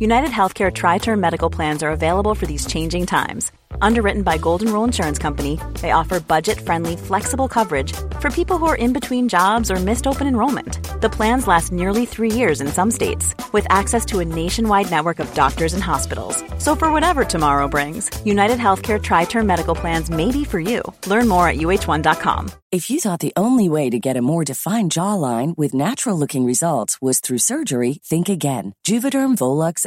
United Healthcare Tri Term Medical Plans are available for these changing times. Underwritten by Golden Rule Insurance Company, they offer budget friendly, flexible coverage for people who are in between jobs or missed open enrollment. The plans last nearly three years in some states, with access to a nationwide network of doctors and hospitals. So, for whatever tomorrow brings, United Healthcare Tri Term Medical Plans may be for you. Learn more at uh1.com. If you thought the only way to get a more defined jawline with natural looking results was through surgery, think again. Juvederm Volux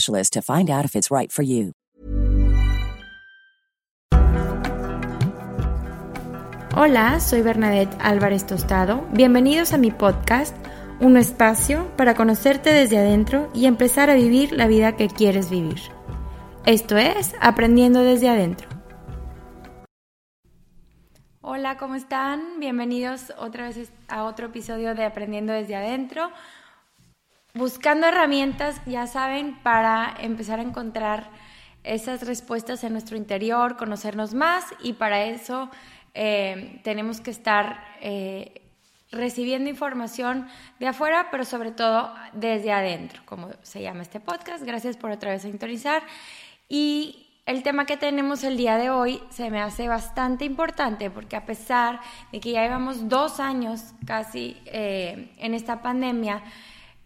Hola, soy Bernadette Álvarez Tostado. Bienvenidos a mi podcast, un espacio para conocerte desde adentro y empezar a vivir la vida que quieres vivir. Esto es Aprendiendo desde adentro. Hola, ¿cómo están? Bienvenidos otra vez a otro episodio de Aprendiendo desde adentro buscando herramientas, ya saben, para empezar a encontrar esas respuestas en nuestro interior, conocernos más y para eso eh, tenemos que estar eh, recibiendo información de afuera, pero sobre todo desde adentro, como se llama este podcast. Gracias por otra vez sintonizar. Y el tema que tenemos el día de hoy se me hace bastante importante porque a pesar de que ya llevamos dos años casi eh, en esta pandemia,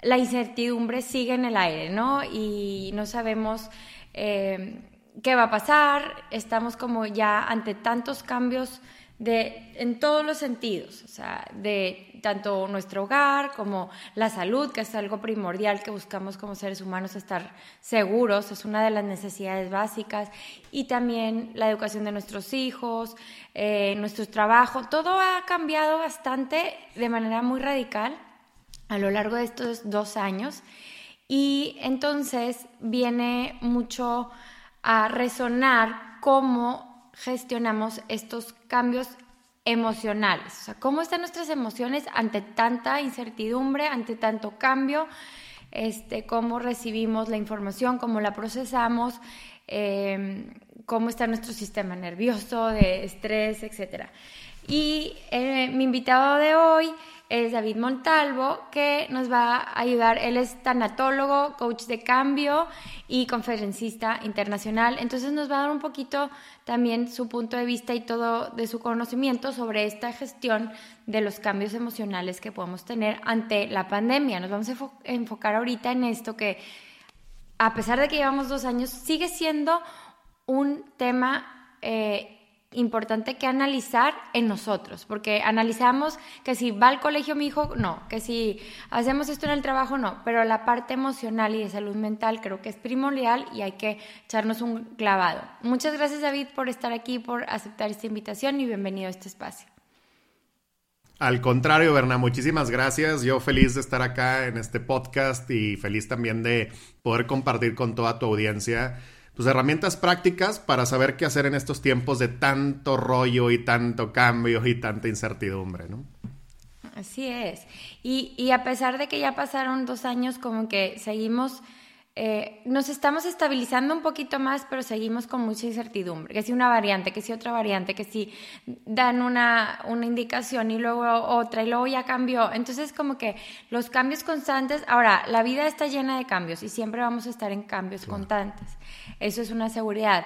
la incertidumbre sigue en el aire, ¿no? Y no sabemos eh, qué va a pasar, estamos como ya ante tantos cambios de, en todos los sentidos, o sea, de tanto nuestro hogar como la salud, que es algo primordial que buscamos como seres humanos estar seguros, es una de las necesidades básicas, y también la educación de nuestros hijos, eh, nuestro trabajo, todo ha cambiado bastante de manera muy radical a lo largo de estos dos años y entonces viene mucho a resonar cómo gestionamos estos cambios emocionales, o sea, cómo están nuestras emociones ante tanta incertidumbre, ante tanto cambio, este, cómo recibimos la información, cómo la procesamos, em, cómo está nuestro sistema nervioso, de estrés, etc. Y eh, mi invitado de hoy es David Montalvo, que nos va a ayudar. Él es tanatólogo, coach de cambio y conferencista internacional. Entonces nos va a dar un poquito también su punto de vista y todo de su conocimiento sobre esta gestión de los cambios emocionales que podemos tener ante la pandemia. Nos vamos a enfocar ahorita en esto que, a pesar de que llevamos dos años, sigue siendo un tema eh, importante que analizar en nosotros, porque analizamos que si va al colegio mi hijo, no, que si hacemos esto en el trabajo, no, pero la parte emocional y de salud mental creo que es primordial y hay que echarnos un clavado. Muchas gracias David por estar aquí, por aceptar esta invitación y bienvenido a este espacio. Al contrario, Berna, muchísimas gracias. Yo feliz de estar acá en este podcast y feliz también de poder compartir con toda tu audiencia pues, herramientas prácticas para saber qué hacer en estos tiempos de tanto rollo y tanto cambio y tanta incertidumbre, ¿no? Así es. Y, y a pesar de que ya pasaron dos años, como que seguimos eh, nos estamos estabilizando un poquito más, pero seguimos con mucha incertidumbre. Que si una variante, que si otra variante, que si dan una, una indicación y luego otra y luego ya cambió. Entonces, como que los cambios constantes, ahora, la vida está llena de cambios y siempre vamos a estar en cambios constantes. Eso es una seguridad.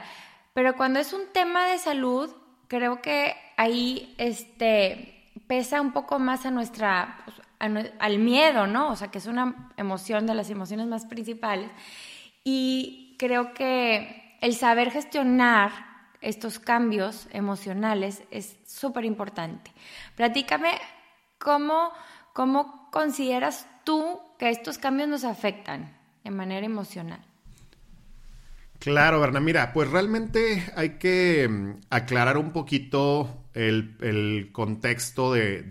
Pero cuando es un tema de salud, creo que ahí este, pesa un poco más a nuestra, pues, al miedo, ¿no? O sea, que es una emoción de las emociones más principales. Y creo que el saber gestionar estos cambios emocionales es súper importante. Platícame cómo, cómo consideras tú que estos cambios nos afectan de manera emocional. Claro, Berna. Mira, pues realmente hay que mm, aclarar un poquito el, contexto de,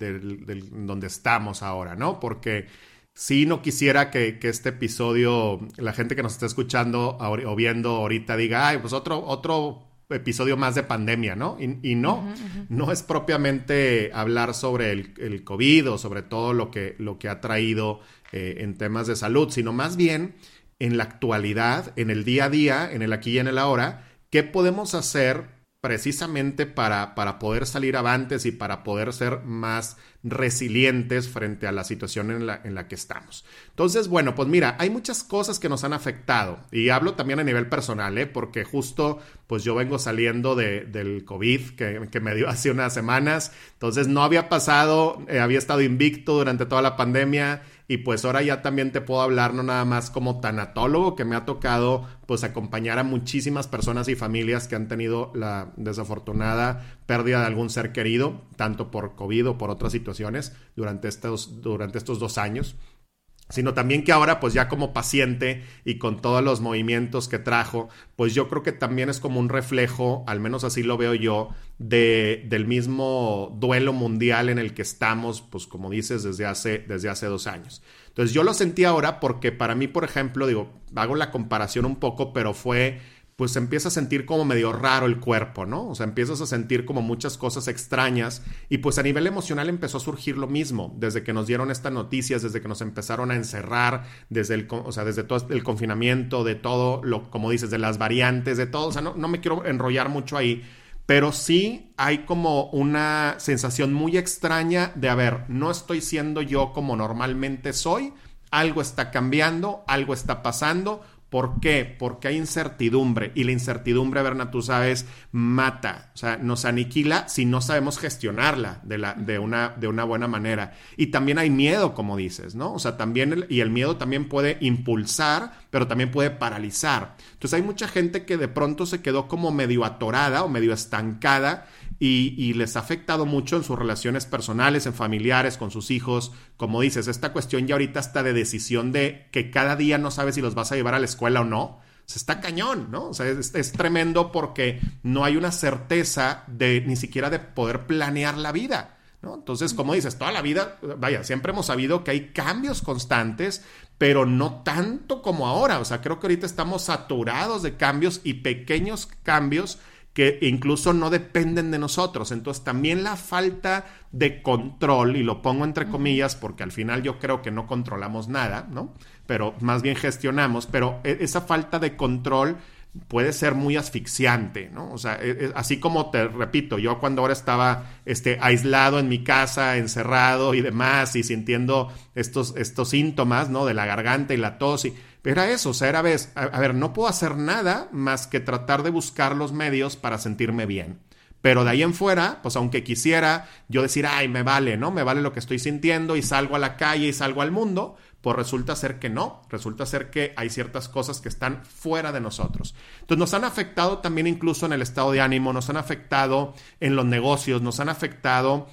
donde estamos ahora, ¿no? Porque sí no quisiera que, este episodio, la gente que nos está escuchando o viendo ahorita diga, ay, pues otro, otro episodio más de pandemia, ¿no? Y, no, no es propiamente hablar sobre el, COVID o sobre todo lo que, lo que ha traído eh, en temas de salud, sino más bien en la actualidad, en el día a día, en el aquí y en el ahora, qué podemos hacer precisamente para, para poder salir avantes y para poder ser más resilientes frente a la situación en la, en la que estamos. Entonces, bueno, pues mira, hay muchas cosas que nos han afectado y hablo también a nivel personal, ¿eh? porque justo pues yo vengo saliendo de, del COVID que, que, me dio hace unas semanas, entonces no había pasado, eh, había estado invicto durante toda la pandemia y pues ahora ya también te puedo hablar no nada más como tanatólogo, que me ha tocado pues acompañar a muchísimas personas y familias que han tenido la desafortunada pérdida de algún ser querido, tanto por COVID o por otras situaciones durante estos, durante estos dos años sino también que ahora pues ya como paciente y con todos los movimientos que trajo, pues yo creo que también es como un reflejo, al menos así lo veo yo, de, del mismo duelo mundial en el que estamos, pues como dices, desde hace, desde hace dos años. Entonces yo lo sentí ahora porque para mí, por ejemplo, digo, hago la comparación un poco, pero fue pues empieza a sentir como medio raro el cuerpo, ¿no? O sea, empiezas a sentir como muchas cosas extrañas y pues a nivel emocional empezó a surgir lo mismo, desde que nos dieron estas noticias, desde que nos empezaron a encerrar, desde el, o sea, desde todo el confinamiento, de todo lo, como dices, de las variantes, de todo, o sea, no, no me quiero enrollar mucho ahí, pero sí hay como una sensación muy extraña de, a ver, no estoy siendo yo como normalmente soy, algo está cambiando, algo está pasando, ¿Por qué? Porque hay incertidumbre y la incertidumbre, Berna, tú sabes, mata, o sea, nos aniquila si no sabemos gestionarla de, la, de, una, de una buena manera. Y también hay miedo, como dices, ¿no? O sea, también, y el miedo también puede impulsar, pero también puede paralizar. Entonces hay mucha gente que de pronto se quedó como medio atorada o medio estancada y, les ha afectado mucho en sus relaciones personales, en familiares, con sus hijos. Como dices, esta cuestión ya ahorita está de decisión de que cada día no sabes si los vas a llevar a la escuela o no. Se está cañón, ¿no? O sea, es, tremendo porque no hay una certeza de ni siquiera de poder planear la vida. ¿No? Entonces, como dices, toda la vida, vaya, siempre hemos sabido que hay cambios constantes, pero no tanto como ahora. O sea, creo que ahorita estamos saturados de cambios y pequeños cambios que incluso no dependen de nosotros. Entonces también la falta de control, y lo pongo entre comillas porque al final yo creo que no controlamos nada, ¿no? Pero más bien gestionamos, pero e, esa falta de control puede ser muy asfixiante, ¿no? O sea, e, e, así como te repito, yo cuando ahora estaba este, aislado en mi casa, encerrado y demás, y sintiendo estos, estos síntomas, ¿no? De la garganta y la tos, y era eso, o sea, era, vez, a, ver, no puedo hacer nada más que tratar de buscar los medios para sentirme bien. Pero de ahí en fuera, pues aunque quisiera yo decir, ay, me vale, ¿no? Me vale lo que estoy sintiendo y salgo a la calle y salgo al mundo, pues resulta ser que no, resulta ser que hay ciertas cosas que están fuera de nosotros. Entonces nos han afectado también incluso en el estado de ánimo, nos han afectado en los negocios, nos han afectado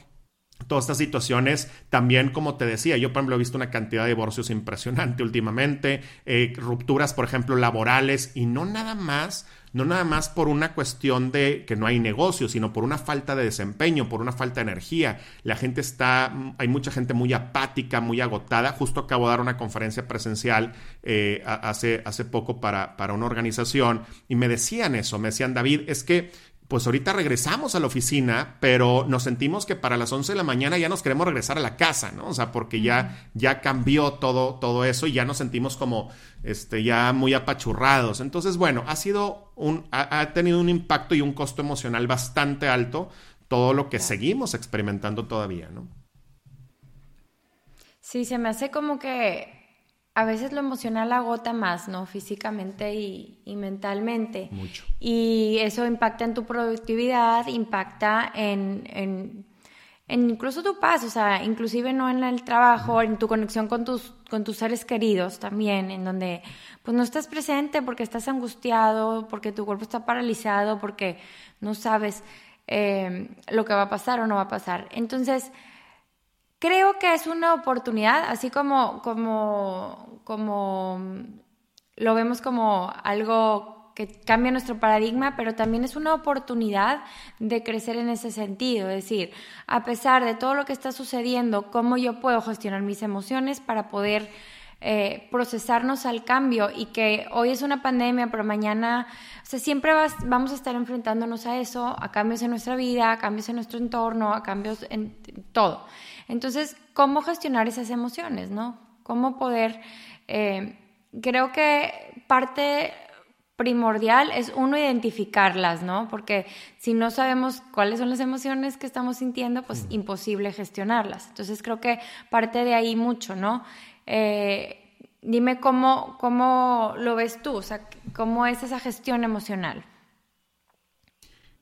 todas estas situaciones, también como te decía, yo por ejemplo he visto una cantidad de divorcios impresionante últimamente, eh, rupturas por ejemplo laborales y no nada más, no nada más por una cuestión de que no hay negocio, sino por una falta de desempeño, por una falta de energía. La gente está, hay mucha gente muy apática, muy agotada. Justo acabo de dar una conferencia presencial eh, hace, hace poco para, para una organización y me decían eso, me decían David, es que pues ahorita regresamos a la oficina, pero nos sentimos que para las 11 de la mañana ya nos queremos regresar a la casa, ¿no? O sea, porque ya, ya cambió todo, todo eso y ya nos sentimos como este, ya muy apachurrados. Entonces, bueno, ha sido un, ha, tenido un impacto y un costo emocional bastante alto todo lo que seguimos experimentando todavía, ¿no? Sí, se me hace como que a veces lo emocional agota más, ¿no? Físicamente y, mentalmente. Mucho. Y eso impacta en tu productividad, impacta en, en, incluso tu paz, o sea, inclusive no en el trabajo, en tu conexión con tus, con tus seres queridos también, en donde pues no estás presente porque estás angustiado, porque tu cuerpo está paralizado, porque no sabes eh, lo que va a pasar o no va a pasar. Entonces, creo que es una oportunidad, así como, como, como lo vemos como algo que cambia nuestro paradigma, pero también es una oportunidad de crecer en ese sentido. Es decir, a pesar de todo lo que está sucediendo, cómo yo puedo gestionar mis emociones para poder eh, procesarnos al cambio y que hoy es una pandemia, pero mañana, o sea, siempre vamos a estar enfrentándonos a eso, a cambios en nuestra vida, a cambios en nuestro entorno, a cambios en todo. Entonces, ¿cómo gestionar esas emociones, no? ¿Cómo poder... Eh, creo que parte primordial es uno identificarlas, ¿no? Porque si no sabemos cuáles son las emociones que estamos sintiendo, pues imposible gestionarlas. Entonces creo que parte de ahí mucho, ¿no? Eh, dime cómo, cómo lo ves tú, o sea, cómo es esa gestión emocional.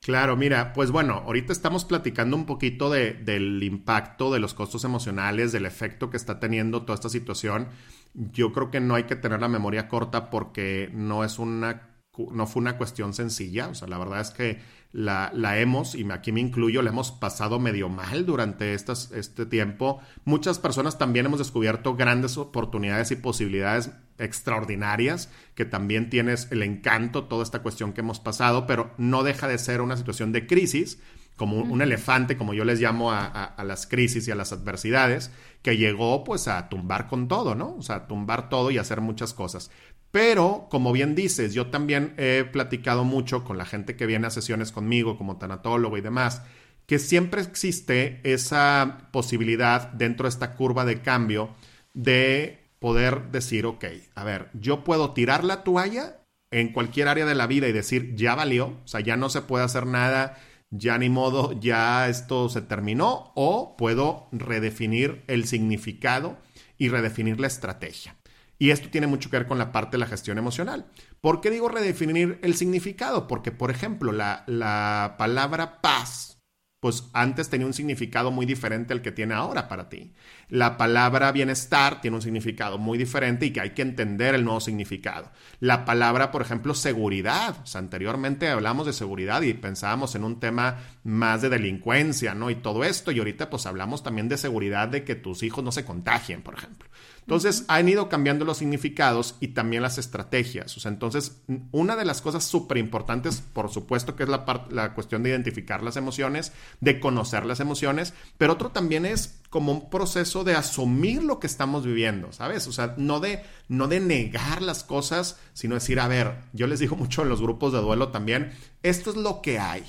Claro, mira, pues bueno, ahorita estamos platicando un poquito de, del impacto de los costos emocionales, del efecto que está teniendo toda esta situación. Yo creo que no hay que tener la memoria corta porque no es una no fue una cuestión sencilla, o sea, la verdad es que la, la hemos, y aquí me incluyo, la hemos pasado medio mal durante estas, este tiempo. Muchas personas también hemos descubierto grandes oportunidades y posibilidades extraordinarias, que también tienes el encanto, toda esta cuestión que hemos pasado, pero no deja de ser una situación de crisis, como un, elefante, como yo les llamo a, a, las crisis y a las adversidades, que llegó pues a tumbar con todo, ¿no? O sea, tumbar todo y hacer muchas cosas. Pero, como bien dices, yo también he platicado mucho con la gente que viene a sesiones conmigo como tanatólogo y demás, que siempre existe esa posibilidad dentro de esta curva de cambio de poder decir, ok, a ver, yo puedo tirar la toalla en cualquier área de la vida y decir, ya valió, o sea, ya no se puede hacer nada, ya ni modo, ya esto se terminó, o puedo redefinir el significado y redefinir la estrategia. Y esto tiene mucho que ver con la parte de la gestión emocional. ¿Por qué digo redefinir el significado? Porque, por ejemplo, la, la palabra paz pues antes tenía un significado muy diferente al que tiene ahora para ti. La palabra bienestar tiene un significado muy diferente y que hay que entender el nuevo significado. La palabra, por ejemplo, seguridad. O sea, anteriormente hablamos de seguridad y pensábamos en un tema más de delincuencia, ¿no? Y todo esto. Y ahorita pues hablamos también de seguridad de que tus hijos no se contagien, por ejemplo. Entonces, han ido cambiando los significados y también las estrategias. O sea, entonces, una de las cosas súper importantes, por supuesto, que es la, la cuestión de identificar las emociones, de conocer las emociones, pero otro también es como un proceso de asumir lo que estamos viviendo, ¿sabes? O sea, no de, no de negar las cosas, sino decir, a ver, yo les digo mucho en los grupos de duelo también, esto es lo que hay.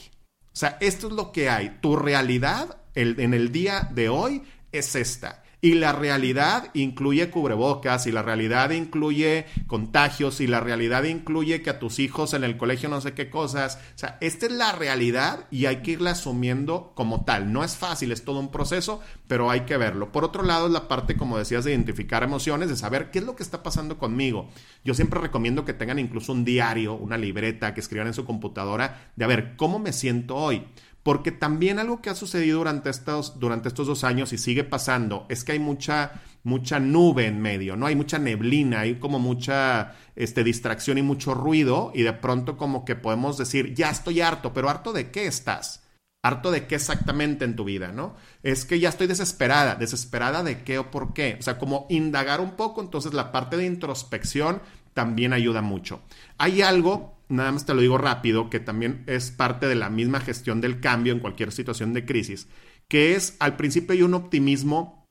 O sea, esto es lo que hay. Tu realidad en el día de hoy es esta. Y la realidad incluye cubrebocas, y la realidad incluye contagios, y la realidad incluye que a tus hijos en el colegio no sé qué cosas. O sea, esta es la realidad y hay que irla asumiendo como tal. No es fácil, es todo un proceso, pero hay que verlo. Por otro lado, es la parte, como decías, de identificar emociones, de saber qué es lo que está pasando conmigo. Yo siempre recomiendo que tengan incluso un diario, una libreta, que escriban en su computadora, de a ver, ¿cómo me siento hoy? Porque también algo que ha sucedido durante estos, durante estos dos años y sigue pasando es que hay mucha, mucha nube en medio, ¿no? Hay mucha neblina, hay como mucha este, distracción y mucho ruido y de pronto como que podemos decir, ya estoy harto, pero harto de qué estás? Harto de qué exactamente en tu vida, ¿no? Es que ya estoy desesperada, desesperada de qué o por qué. O sea, como indagar un poco, entonces la parte de introspección también ayuda mucho. Hay algo nada más te lo digo rápido, que también es parte de la misma gestión del cambio en cualquier situación de crisis, que es al principio hay un optimismo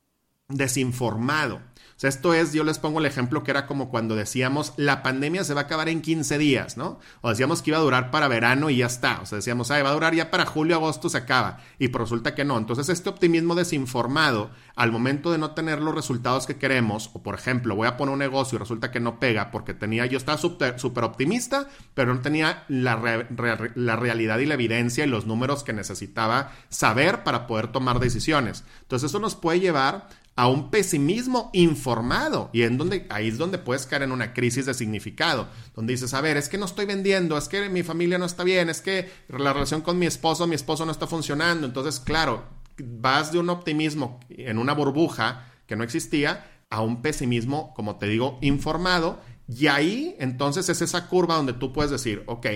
desinformado. O sea, esto es, yo les pongo el ejemplo que era como cuando decíamos, la pandemia se va a acabar en 15 días, ¿no? O decíamos que iba a durar para verano y ya está. O sea, decíamos, ay, va a durar ya para julio, agosto, se acaba. Y pues resulta que no. Entonces, este optimismo desinformado, al momento de no tener los resultados que queremos, o por ejemplo, voy a poner un negocio y resulta que no pega porque tenía, yo estaba súper optimista, pero no tenía la, la realidad y la evidencia y los números que necesitaba saber para poder tomar decisiones. Entonces, eso nos puede llevar a un pesimismo informado. Y en donde ahí es donde puedes caer en una crisis de significado, donde dices, a ver, es que no estoy vendiendo, es que mi familia no está bien, es que la relación con mi esposo, mi esposo no está funcionando, entonces, claro, vas de un optimismo en una burbuja que no existía a un pesimismo, como te digo, informado. Y ahí entonces es esa curva donde tú puedes decir, ok,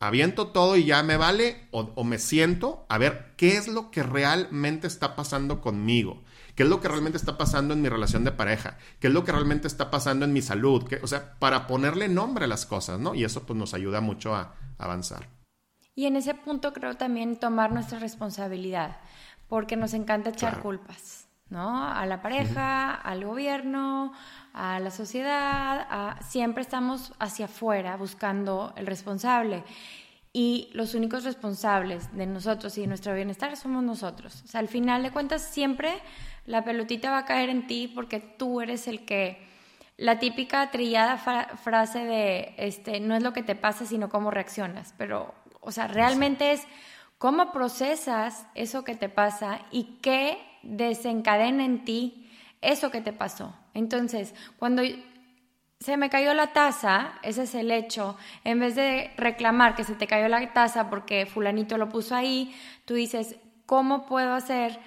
aviento todo y ya me vale o, o me siento a ver qué es lo que realmente está pasando conmigo qué es lo que realmente está pasando en mi relación de pareja, qué es lo que realmente está pasando en mi salud, o sea, para ponerle nombre a las cosas, ¿no? Y eso pues nos ayuda mucho a, avanzar. Y en ese punto creo también tomar nuestra responsabilidad, porque nos encanta echar culpas, ¿no? A la pareja, al gobierno, a la sociedad, siempre estamos hacia afuera buscando el responsable. Y los únicos responsables de nosotros y de nuestro bienestar somos nosotros. O sea, al final de cuentas siempre la pelotita va a caer en ti porque tú eres el que... La típica trillada frase de, este, no es lo que te pasa, sino cómo reaccionas, pero, o sea, realmente es cómo procesas eso que te pasa y qué desencadena en ti eso que te pasó. Entonces, cuando se me cayó la taza, ese es el hecho, en vez de reclamar que se te cayó la taza porque fulanito lo puso ahí, tú dices, ¿cómo puedo hacer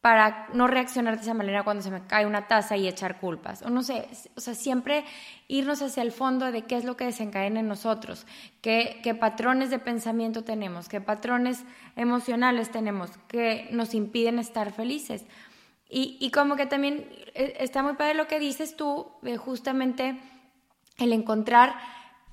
para no reaccionar de esa manera cuando se me cae una taza y echar culpas. O no sé, o sea, siempre irnos hacia el fondo de qué es lo que desencadena en nosotros, qué, qué patrones de pensamiento tenemos, qué patrones emocionales tenemos que nos impiden estar felices. Y, como que también eh, está muy padre lo que dices tú, justamente el encontrar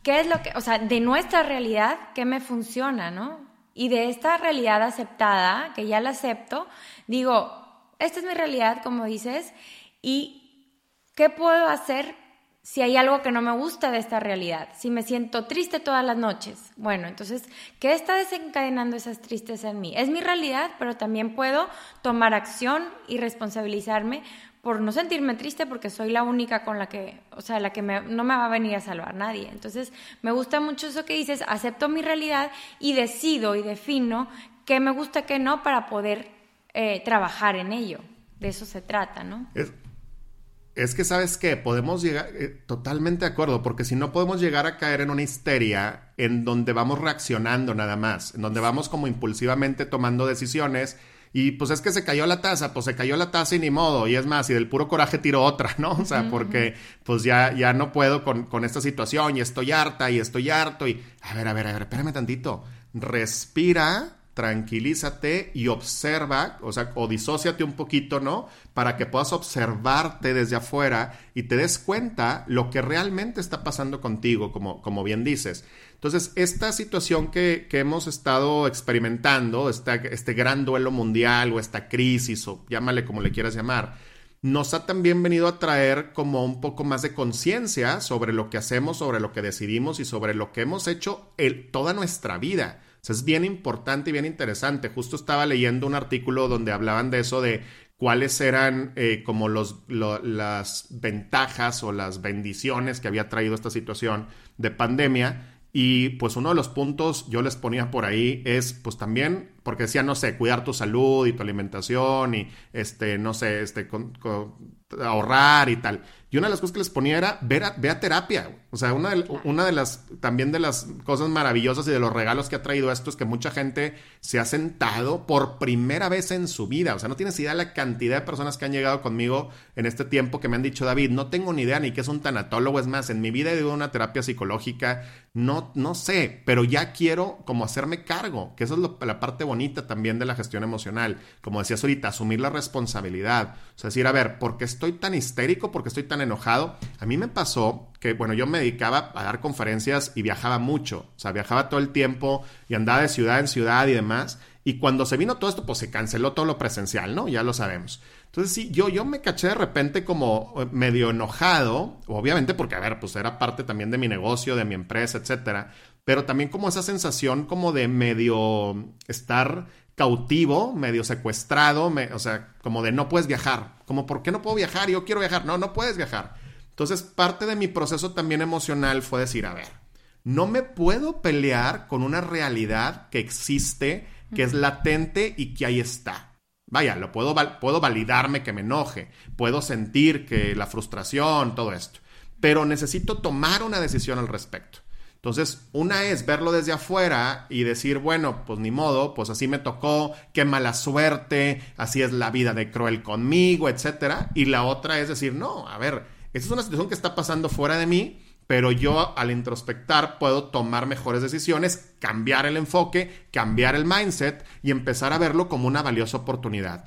qué es lo que, o sea, de nuestra realidad, qué me funciona, ¿no? Y de esta realidad aceptada, que ya la acepto, digo, esta es mi realidad, como dices, y ¿qué puedo hacer si hay algo que no me gusta de esta realidad? Si me siento triste todas las noches. Bueno, entonces, ¿qué está desencadenando esas tristezas en mí? Es mi realidad, pero también puedo tomar acción y responsabilizarme por no sentirme triste porque soy la única con la que, o sea, la que no me va a venir a salvar nadie. Entonces, me gusta mucho eso que dices, acepto mi realidad y decido y defino qué me gusta, qué no, para poder eh, trabajar en ello. De eso se trata, ¿no? Que, ¿sabes que Podemos llegar, eh, totalmente de acuerdo, porque si no podemos llegar a caer en una histeria en donde vamos reaccionando nada más, en donde vamos como impulsivamente tomando decisiones. Y pues es que se cayó la taza, pues se cayó la taza y ni modo. Y es más, y del puro coraje tiro otra, ¿no? O sea, porque pues ya, ya no puedo con, con, esta situación y estoy harta y estoy harto. Y a ver, a ver, a ver, espérame tantito. Respira tranquilízate y observa, o sea, o disóciate un poquito, ¿no? Para que puedas observarte desde afuera y te des cuenta lo que realmente está pasando contigo, como, como bien dices. Entonces, esta situación que, que hemos estado experimentando, este gran duelo mundial o esta crisis, o llámale como le quieras llamar, nos ha también venido a traer como un poco más de conciencia sobre lo que hacemos, sobre lo que decidimos y sobre lo que hemos hecho toda nuestra vida es bien importante y bien interesante. Justo estaba leyendo un artículo donde hablaban de eso, de cuáles eran eh, como los, las ventajas o las bendiciones que había traído esta situación de pandemia. Y pues uno de los puntos yo les ponía por ahí es pues también, porque decía, no sé, cuidar tu salud y tu alimentación y este, no sé, este, ahorrar y tal. Y una de las cosas que les ponía era, ver a, terapia. O sea, una de, una de las, también de las cosas maravillosas y de los regalos que ha traído esto es que mucha gente se ha sentado por primera vez en su vida. O sea, no tienes idea de la cantidad de personas que han llegado conmigo en este tiempo que me han dicho, David, no tengo ni idea ni qué es un tanatólogo. Es más, en mi vida he ido a una terapia psicológica. No, no sé, pero ya quiero como hacerme cargo, que eso es la parte bonita también de la gestión emocional. Como decías ahorita, asumir la responsabilidad. O sea, decir, a ver, ¿por qué estoy tan histérico? ¿Por qué estoy tan enojado? A mí me pasó que, bueno, yo me dedicaba a dar conferencias y viajaba mucho, o sea, viajaba todo el tiempo y andaba de ciudad en ciudad y demás. Y cuando se vino todo esto, pues se canceló todo lo presencial, ¿no? Ya lo sabemos. Entonces sí, yo, yo me caché de repente como eh, medio enojado, obviamente porque, a ver, pues era parte también de mi negocio, de mi empresa, etcétera, pero también como esa sensación como de medio estar cautivo, medio secuestrado, o sea, como de no puedes viajar, como ¿por qué no puedo viajar? Yo quiero viajar, no, no puedes viajar. Entonces, parte de mi proceso también emocional fue decir, a ver, no me puedo pelear con una realidad que existe, que es latente y que ahí está. Vaya, lo puedo, puedo validarme que me enoje, puedo sentir que la frustración, todo esto, pero necesito tomar una decisión al respecto. Entonces, una es verlo desde afuera y decir, bueno, pues ni modo, pues así me tocó, qué mala suerte, así es la vida de cruel conmigo, etcétera. Y la otra es decir, no, a ver, esta es una situación que está pasando fuera de mí, pero yo al introspectar puedo tomar mejores decisiones, cambiar el enfoque, cambiar el mindset y empezar a verlo como una valiosa oportunidad.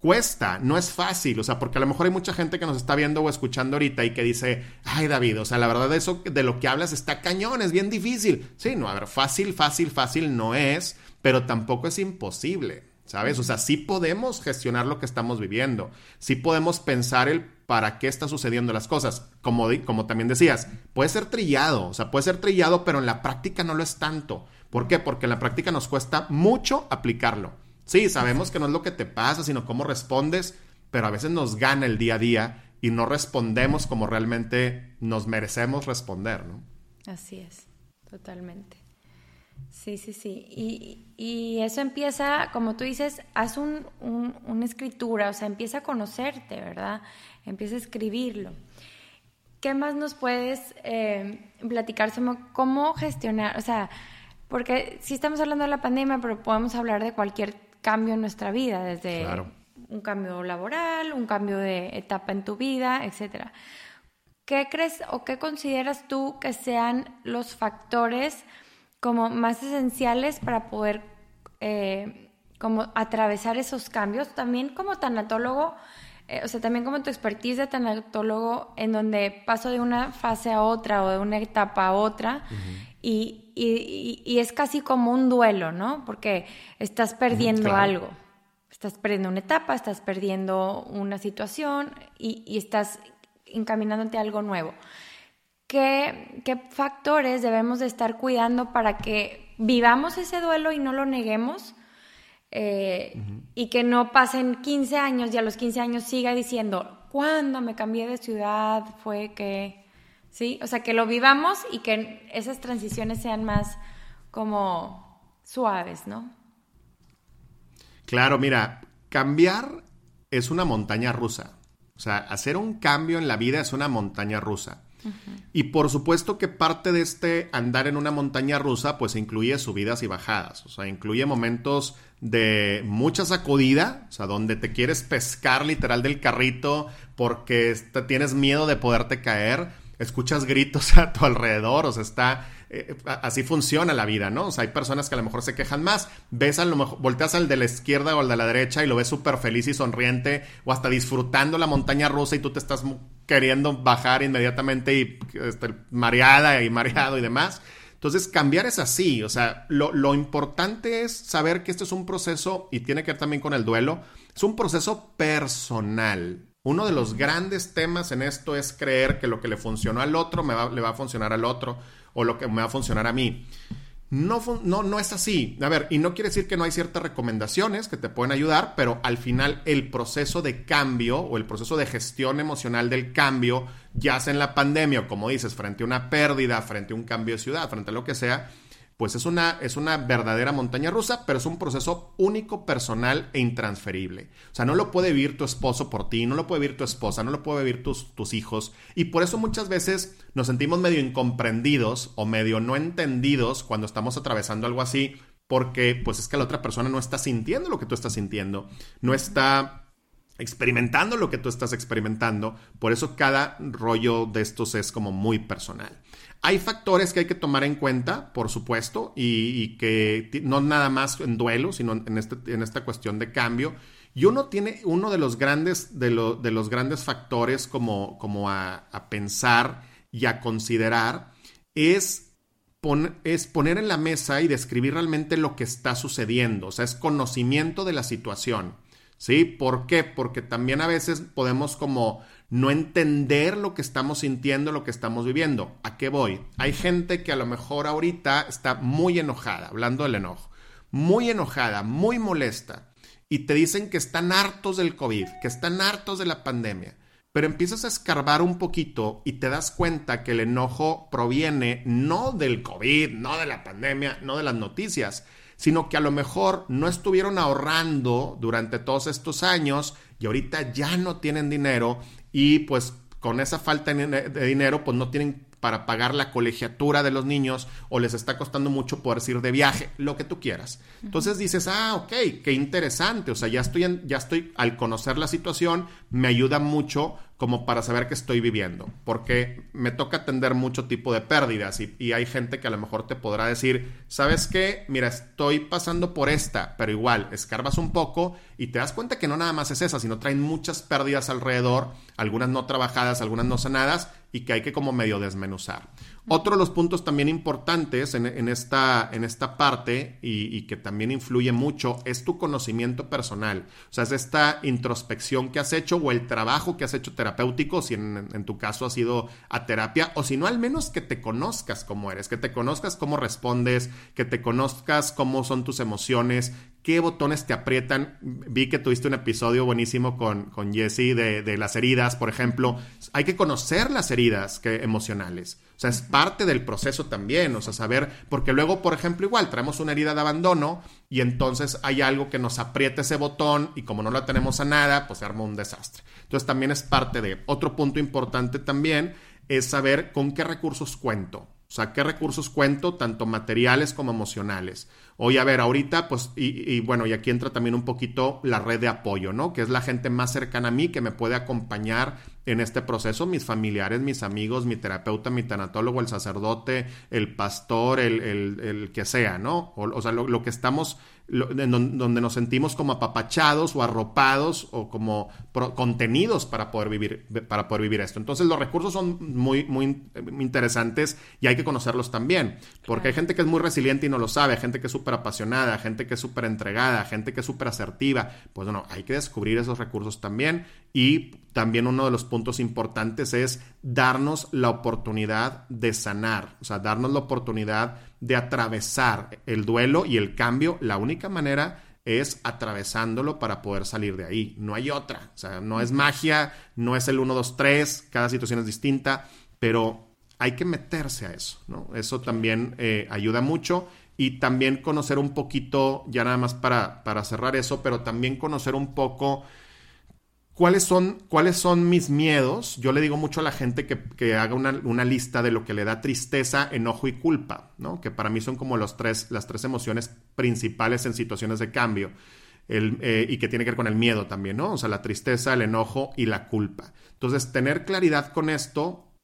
Cuesta, no es fácil, o sea, porque a lo mejor hay mucha gente que nos está viendo o escuchando ahorita y que dice, ay David, o sea, la verdad eso de lo que hablas está cañón, es bien difícil. Sí, no, a ver, fácil, fácil, fácil no es, pero tampoco es imposible. ¿Sabes? O sea, sí podemos gestionar lo que estamos viviendo. Sí podemos pensar el para qué está sucediendo las cosas. Como, como también decías, puede ser trillado, o sea, puede ser trillado, pero en la práctica no lo es tanto. ¿Por qué? Porque en la práctica nos cuesta mucho aplicarlo. Sí, sabemos que no es lo que te pasa, sino cómo respondes, pero a veces nos gana el día a día y no respondemos como realmente nos merecemos responder, ¿no? Así es, totalmente. Sí, sí, sí. Y, eso empieza, como tú dices, haz un, una escritura, o sea, empieza a conocerte, ¿verdad? Empieza a escribirlo. ¿Qué más nos puedes eh, platicar sobre cómo gestionar? O sea, porque sí estamos hablando de la pandemia, pero podemos hablar de cualquier cambio en nuestra vida, desde un cambio laboral, un cambio de etapa en tu vida, etcétera. ¿Qué crees o qué consideras tú que sean los factores como más esenciales para poder eh, como atravesar esos cambios. También como tanatólogo, eh, o sea, también como tu expertise de tanatólogo, en donde paso de una fase a otra o de una etapa a otra, y, y, y, es casi como un duelo, ¿no? Porque estás perdiendo algo. Estás perdiendo una etapa, estás perdiendo una situación y, y estás encaminándote a algo nuevo. ¿Qué, factores debemos de estar cuidando para que vivamos ese duelo y no lo neguemos? Eh, y que no pasen 15 años y a los 15 años siga diciendo, ¿cuándo me cambié de ciudad? Fue que, ¿sí? O sea, que lo vivamos y que esas transiciones sean más como suaves, ¿no? Claro, mira, cambiar es una montaña rusa. O sea, hacer un cambio en la vida es una montaña rusa. Y por supuesto que parte de este andar en una montaña rusa, pues incluye subidas y bajadas. O sea, incluye momentos de mucha sacudida, o sea, donde te quieres pescar literal del carrito porque tienes miedo de poderte caer. Escuchas gritos a tu alrededor, o sea, está eh, así funciona la vida, ¿no? O sea, hay personas que a lo mejor se quejan más, ves a lo mejor, volteas al de la izquierda o al de la derecha y lo ves súper feliz y sonriente o hasta disfrutando la montaña rusa y tú te estás queriendo bajar inmediatamente y este, mareada y mareado y demás. Entonces, cambiar es así, o sea, lo, lo, importante es saber que este es un proceso, y tiene que ver también con el duelo, es un proceso personal. Uno de los grandes temas en esto es creer que lo que le funcionó al otro me le va a funcionar al otro o lo que me va a funcionar a mí. No, no, no es así. A ver, y no quiere decir que no hay ciertas recomendaciones que te pueden ayudar, pero al final el proceso de cambio o el proceso de gestión emocional del cambio, ya sea en la pandemia o como dices, frente a una pérdida, frente a un cambio de ciudad, frente a lo que sea, pues es una, es una verdadera montaña rusa, pero es un proceso único, personal e intransferible. O sea, no lo puede vivir tu esposo por ti, no lo puede vivir tu esposa, no lo puede vivir tus, tus hijos. Y por eso muchas veces nos sentimos medio incomprendidos o medio no entendidos cuando estamos atravesando algo así, porque pues es que la otra persona no está sintiendo lo que tú estás sintiendo, no está experimentando lo que tú estás experimentando. Por eso cada rollo de estos es como muy personal. Hay factores que hay que tomar en cuenta, por supuesto, y, que no nada más en duelo, sino en, este, en esta cuestión de cambio. Y uno tiene uno de los grandes, de, de los grandes factores como, como a, pensar y a considerar es es poner en la mesa y describir realmente lo que está sucediendo, o sea, es conocimiento de la situación. ¿Sí? ¿Por qué? Porque también a veces podemos como no entender lo que estamos sintiendo, lo que estamos viviendo. ¿A qué voy? Hay gente que a lo mejor ahorita está muy enojada, hablando del enojo, muy enojada, muy molesta, y te dicen que están hartos del COVID, que están hartos de la pandemia. Pero empiezas a escarbar un poquito y te das cuenta que el enojo proviene no del COVID, no de la pandemia, no de las noticias, sino que a lo mejor no estuvieron ahorrando durante todos estos años y ahorita ya no tienen dinero y pues con esa falta de dinero pues no tienen para pagar la colegiatura de los niños o les está costando mucho poder ir de viaje, lo que tú quieras. Entonces dices, ah, ok, qué interesante, o sea, ya estoy, ya estoy, al conocer la situación, me ayuda mucho como para saber que estoy viviendo, porque me toca atender mucho tipo de pérdidas y, y, hay gente que a lo mejor te podrá decir, ¿sabes qué? Mira, estoy pasando por esta, pero igual, escarbas un poco y te das cuenta que no nada más es esa, sino traen muchas pérdidas alrededor, algunas no trabajadas, algunas no sanadas y que hay que como medio desmenuzar. Otro de los puntos también importantes en, esta, en esta parte y, que también influye mucho es tu conocimiento personal. O sea, es esta introspección que has hecho o el trabajo que has hecho terapéutico, si en, tu caso ha sido a terapia, o si no, al menos que te conozcas cómo eres, que te conozcas cómo respondes, que te conozcas cómo son tus emociones, qué botones te aprietan. Vi que tuviste un episodio buenísimo con, con Jesse de, de, las heridas, por ejemplo. Hay que conocer las heridas que, emocionales. O sea, es parte del proceso también, o sea, saber, porque luego, por ejemplo, igual traemos una herida de abandono y entonces hay algo que nos aprieta ese botón y como no la tenemos a nada, pues se arma un desastre. Entonces también es parte de. Otro punto importante también es saber con qué recursos cuento. O sea, qué recursos cuento, tanto materiales como emocionales. Oye, a ver, ahorita, pues, y, bueno, y aquí entra también un poquito la red de apoyo, ¿no? Que es la gente más cercana a mí que me puede acompañar en este proceso, mis familiares, mis amigos, mi terapeuta, mi tanatólogo, el sacerdote, el pastor, el, el, que sea, ¿no? O, sea, lo, que estamos, donde nos sentimos como apapachados o arropados o como contenidos para poder vivir, para poder vivir esto. Entonces, los recursos son muy, muy interesantes y hay que conocerlos también, porque hay gente que es muy resiliente y no lo sabe, hay gente que es súper apasionada, gente que es súper entregada, gente que es súper asertiva. Pues bueno, hay que descubrir esos recursos también y también uno de los puntos importantes es darnos la oportunidad de sanar, o sea, darnos la oportunidad de atravesar el duelo y el cambio. La única manera es atravesándolo para poder salir de ahí. No hay otra. O sea, no es magia, no es el 1, 2, 3, cada situación es distinta, pero hay que meterse a eso, ¿no? Eso también eh, ayuda mucho y también conocer un poquito, ya nada más para, para cerrar eso, pero también conocer un poco cuáles son, cuáles son mis miedos. Yo le digo mucho a la gente que, haga una, lista de lo que le da tristeza, enojo y culpa, ¿no? Que para mí son como los tres, las tres emociones principales en situaciones de cambio. Eh, y que tiene que ver con el miedo también, ¿no? O sea, la tristeza, el enojo y la culpa. Entonces, tener claridad con esto,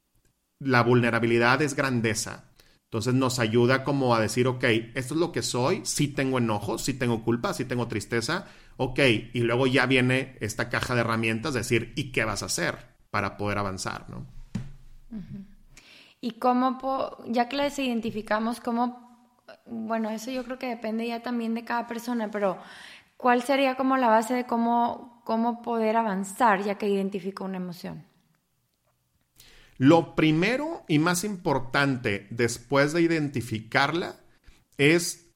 la vulnerabilidad es grandeza. Entonces nos ayuda como a decir, ok, esto es lo que soy, sí tengo enojo, sí tengo culpa, sí tengo tristeza, ok, y luego ya viene esta caja de herramientas, decir, ¿y qué vas a hacer para poder avanzar? ¿no? Y cómo, ya que las identificamos, cómo, bueno, eso yo creo que depende ya también de cada persona, pero ¿cuál sería como la base de cómo, cómo poder avanzar ya que identifico una emoción? Lo primero y más importante después de identificarla es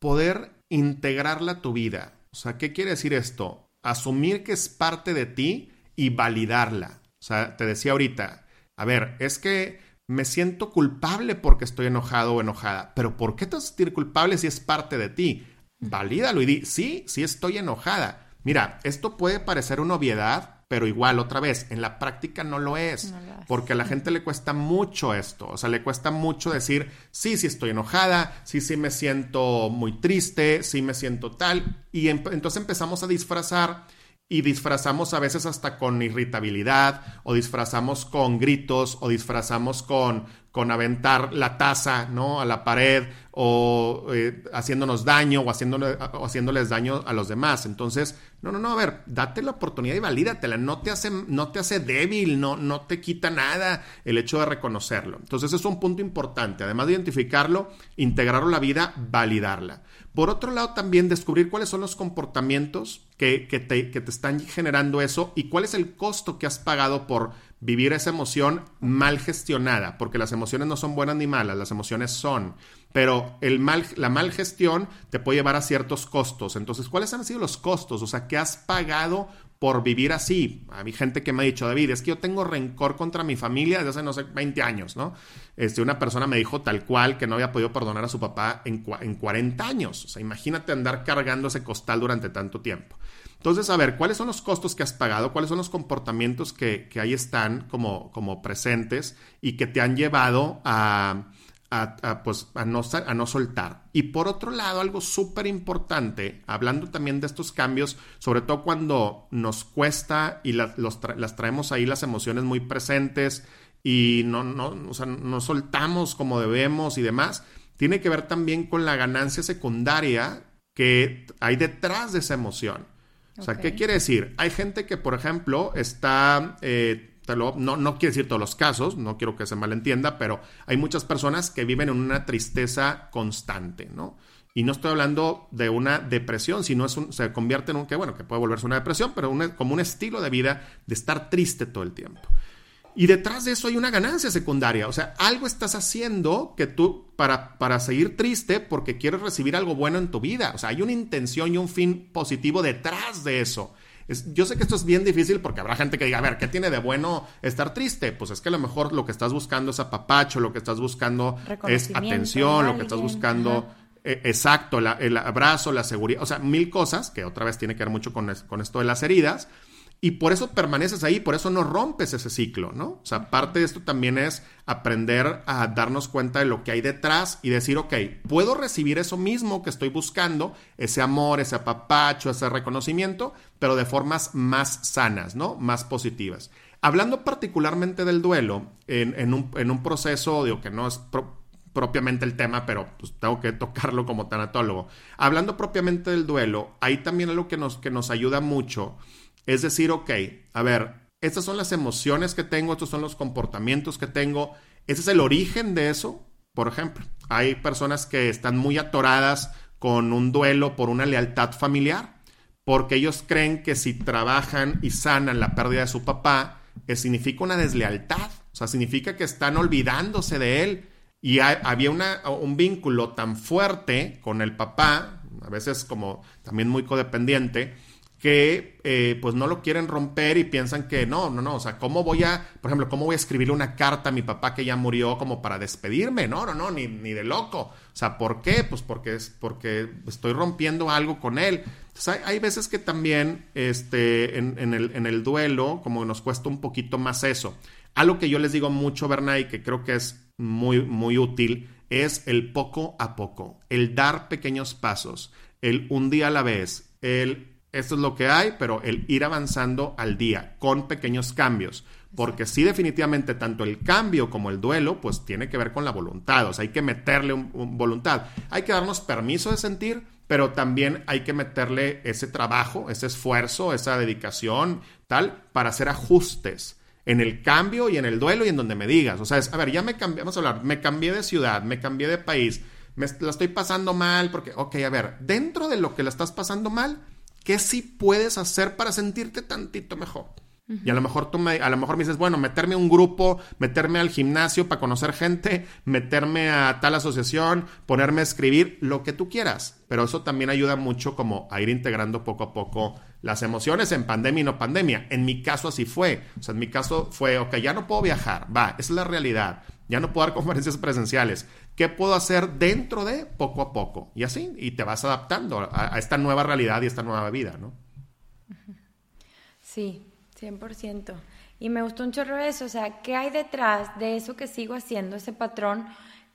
poder integrarla a tu vida. O sea, ¿qué quiere decir esto? Asumir que es parte de ti y validarla. O sea, te decía ahorita, a ver, es que me siento culpable porque estoy enojado o enojada, pero ¿por qué te vas a sentir culpable si es parte de ti? Valídalo y di, sí, sí estoy enojada. Mira, esto puede parecer una obviedad, pero igual, otra vez, en la práctica no lo es, porque a la gente le cuesta mucho esto, o sea, le cuesta mucho decir, sí, sí estoy enojada, sí, sí me siento muy triste, sí me siento tal, y entonces empezamos a disfrazar y disfrazamos a veces hasta con irritabilidad o disfrazamos con gritos o disfrazamos con, con aventar la taza, ¿no? A la pared o eh, haciéndonos daño o, haciéndole, o haciéndoles daño a los demás. Entonces, no, no, no, a ver, date la oportunidad y valídatela. No te hace, no te hace débil, no, no te quita nada el hecho de reconocerlo. Entonces, es un punto importante. Además de identificarlo, integrarlo a la vida, validarla. Por otro lado, también descubrir cuáles son los comportamientos que, que, te, que te están generando eso y cuál es el costo que has pagado por vivir esa emoción mal gestionada, porque las emociones no son buenas ni malas, las emociones son, pero el mal, la mal gestión te puede llevar a ciertos costos. Entonces, ¿cuáles han sido los costos? O sea, ¿qué has pagado por vivir así? Hay gente que me ha dicho, David, es que yo tengo rencor contra mi familia desde hace, no sé, 20 años, ¿no? Este, una persona me dijo tal cual que no había podido perdonar a su papá en, en 40 años. O sea, imagínate andar cargando ese costal durante tanto tiempo. Entonces, a ver, ¿cuáles son los costos que has pagado? ¿Cuáles son los comportamientos que, ahí están como, como, presentes y que te han llevado a, pues, a, no, a no soltar? Y por otro lado, algo súper importante, hablando también de estos cambios, sobre todo cuando nos cuesta y las traemos ahí las emociones muy presentes y no, no, no soltamos como debemos y demás, tiene que ver también con la ganancia secundaria que hay detrás de esa emoción. O sea, ¿qué quiere decir? Hay gente que, por ejemplo, está... Eh, no, no quiere decir todos los casos, no quiero que se malentienda, pero hay muchas personas que viven en una tristeza constante, ¿no? Y no estoy hablando de una depresión, sino es se convierte en un que, bueno, que puede volverse una depresión, pero como un estilo de vida de estar triste todo el tiempo. Y detrás de eso hay una ganancia secundaria. O sea, algo estás haciendo que tú para, para seguir triste porque quieres recibir algo bueno en tu vida. O sea, hay una intención y un fin positivo detrás de eso. yo sé que esto es bien difícil porque habrá gente que diga, a ver, ¿qué tiene de bueno estar triste? Pues es que a lo mejor lo que estás buscando es apapacho, lo que estás buscando es atención, lo que estás buscando... Eh, exacto, el abrazo, la seguridad, o sea, mil cosas que otra vez tiene que ver mucho con, con esto de las heridas, y por eso permaneces ahí, por eso no rompes ese ciclo, ¿no? O sea, parte de esto también es aprender a darnos cuenta de lo que hay detrás y decir, ok, puedo recibir eso mismo que estoy buscando, ese amor, ese apapacho, ese reconocimiento, pero de formas más sanas, ¿no? Más positivas. Hablando particularmente del duelo, en, un, proceso, digo que no es propiamente el tema, pero pues tengo que tocarlo como tanatólogo. Hablando propiamente del duelo, hay también algo que nos, que nos ayuda mucho es decir, ok, a ver, estas son las emociones que tengo, estos son los comportamientos que tengo, ese es el origen de eso. Por ejemplo, hay personas que están muy atoradas con un duelo por una lealtad familiar, porque ellos creen que si trabajan y sanan la pérdida de su papá, eh, significa una deslealtad, o sea, significa que están olvidándose de él. Y había un vínculo tan fuerte con el papá, a veces como también muy codependiente, que eh, pues no lo quieren romper y piensan que no, no, no, o sea, ¿cómo voy a, por ejemplo, cómo voy a escribirle una carta a mi papá que ya murió como para despedirme? No, no, no, ni, ni de loco. O sea, ¿por qué? Pues porque, es, porque estoy rompiendo algo con él. Entonces hay, veces que también este, en, el, en el duelo como nos cuesta un poquito más eso. Algo que yo les digo mucho, Bernay, que creo que es muy, muy útil, es el poco a poco, el dar pequeños pasos, el un día a la vez, el esto es lo que hay, pero el ir avanzando al día con pequeños cambios. Porque sí, definitivamente, tanto el cambio como el duelo, pues tiene que ver con la voluntad. O sea, hay que meterle un, voluntad. Hay que darnos permiso de sentir, pero también hay que meterle ese trabajo, ese esfuerzo, esa dedicación, tal, para hacer ajustes en el cambio y en el duelo y en donde me digas. O sea, es, a ver, ya me cambié, vamos a hablar, me cambié de ciudad, me cambié de país, me la estoy pasando mal, porque, ok, a ver, dentro de lo que la estás pasando mal, ¿Qué sí puedes hacer para sentirte tantito mejor? Y a lo mejor tú me, a lo mejor me dices, bueno, meterme a un grupo, meterme al gimnasio para conocer gente, meterme a tal asociación, ponerme a escribir, lo que tú quieras. Pero eso también ayuda mucho como a ir integrando poco a poco las emociones en pandemia y no pandemia. En mi caso así fue. O sea, en mi caso fue, ok, ya no puedo viajar, va, esa es la realidad. Ya no puedo dar conferencias presenciales. ¿Qué puedo hacer dentro de poco a poco? Y así, y te vas adaptando a, esta nueva realidad y esta nueva vida, ¿no? Sí, 100%. Y me gustó un chorro eso, o sea, ¿qué hay detrás de eso que sigo haciendo, ese patrón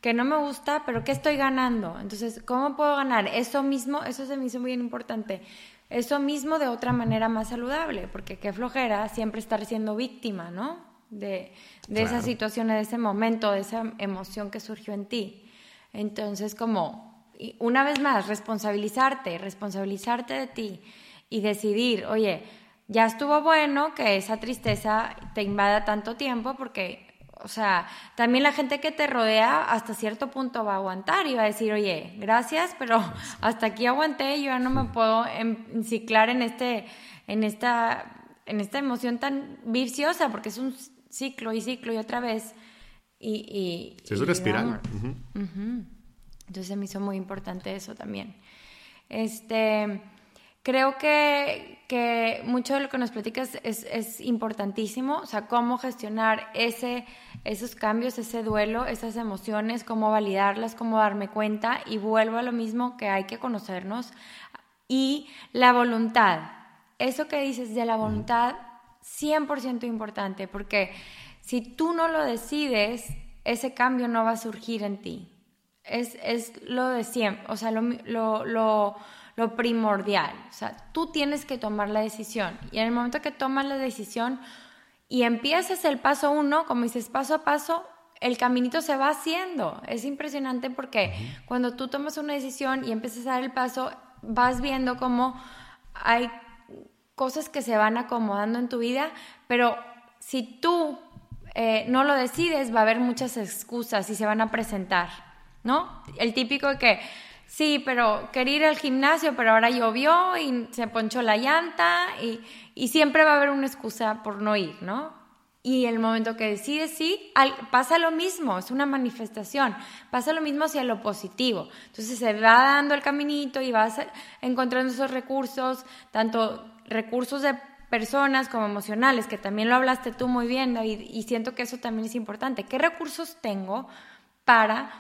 que no me gusta, pero que estoy ganando? Entonces, ¿cómo puedo ganar eso mismo? Eso se me hizo muy importante. Eso mismo de otra manera más saludable, porque qué flojera siempre estar siendo víctima, ¿no? De, de esa situación, de ese momento, de esa emoción que surgió en ti. Entonces, como, una vez más, responsabilizarte, responsabilizarte de ti y decidir, oye, ya estuvo bueno que esa tristeza te invada tanto tiempo porque, o sea, también la gente que te rodea hasta cierto punto va a aguantar y va a decir, oye, gracias, pero hasta aquí aguanté, yo ya no me puedo enciclar en este, en esta, en esta emoción tan viciosa porque es un ciclo y ciclo y otra vez. Y, y, es una espiral. Entonces me hizo muy importante eso también. Este, creo que, que mucho de lo que nos platicas es, es, importantísimo, o sea, cómo gestionar ese, esos cambios, ese duelo, esas emociones, cómo validarlas, cómo darme cuenta y vuelvo a lo mismo que hay que conocernos y la voluntad. Eso que dices de la voluntad 100% importante, porque si tú no lo decides, ese cambio no va a surgir en ti. Es, es lo de siempre, o sea, lo, lo, lo, primordial. O sea, tú tienes que tomar la decisión. Y en el momento que tomas la decisión y empiezas el paso uno, como dices, paso a paso, el caminito se va haciendo. Es impresionante porque cuando tú tomas una decisión y empiezas a dar el paso, vas viendo cómo hay cosas que se van acomodando en tu vida, pero si tú eh, no lo decides, va a haber muchas excusas y se van a presentar, ¿no? El típico de que, sí, pero quería ir al gimnasio, pero ahora llovió y se ponchó la llanta y, y siempre va a haber una excusa por no ir, ¿no? Y el momento que decides sí, pasa lo mismo, es una manifestación, pasa lo mismo hacia lo positivo. Entonces se va dando el caminito y vas encontrando esos recursos, tanto recursos de personas como emocionales, que también lo hablaste tú muy bien, David, y siento que eso también es importante. ¿Qué recursos tengo para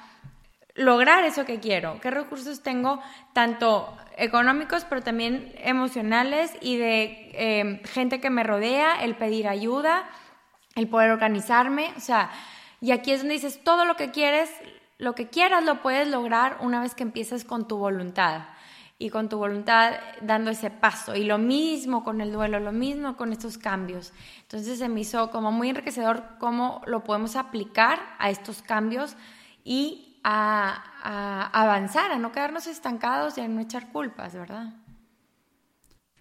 lograr eso que quiero? ¿Qué recursos tengo tanto económicos, pero también emocionales y de em, gente que me rodea, el pedir ayuda, el poder organizarme? O sea, y aquí es donde dices, todo lo que quieres, lo que quieras lo puedes lograr una vez que empiezas con tu voluntad y con tu voluntad dando ese paso. Y lo mismo con el duelo, lo mismo con estos cambios. Entonces se me hizo como muy enriquecedor cómo lo podemos aplicar a estos cambios y a, avanzar, a no quedarnos estancados y a no echar culpas, ¿verdad?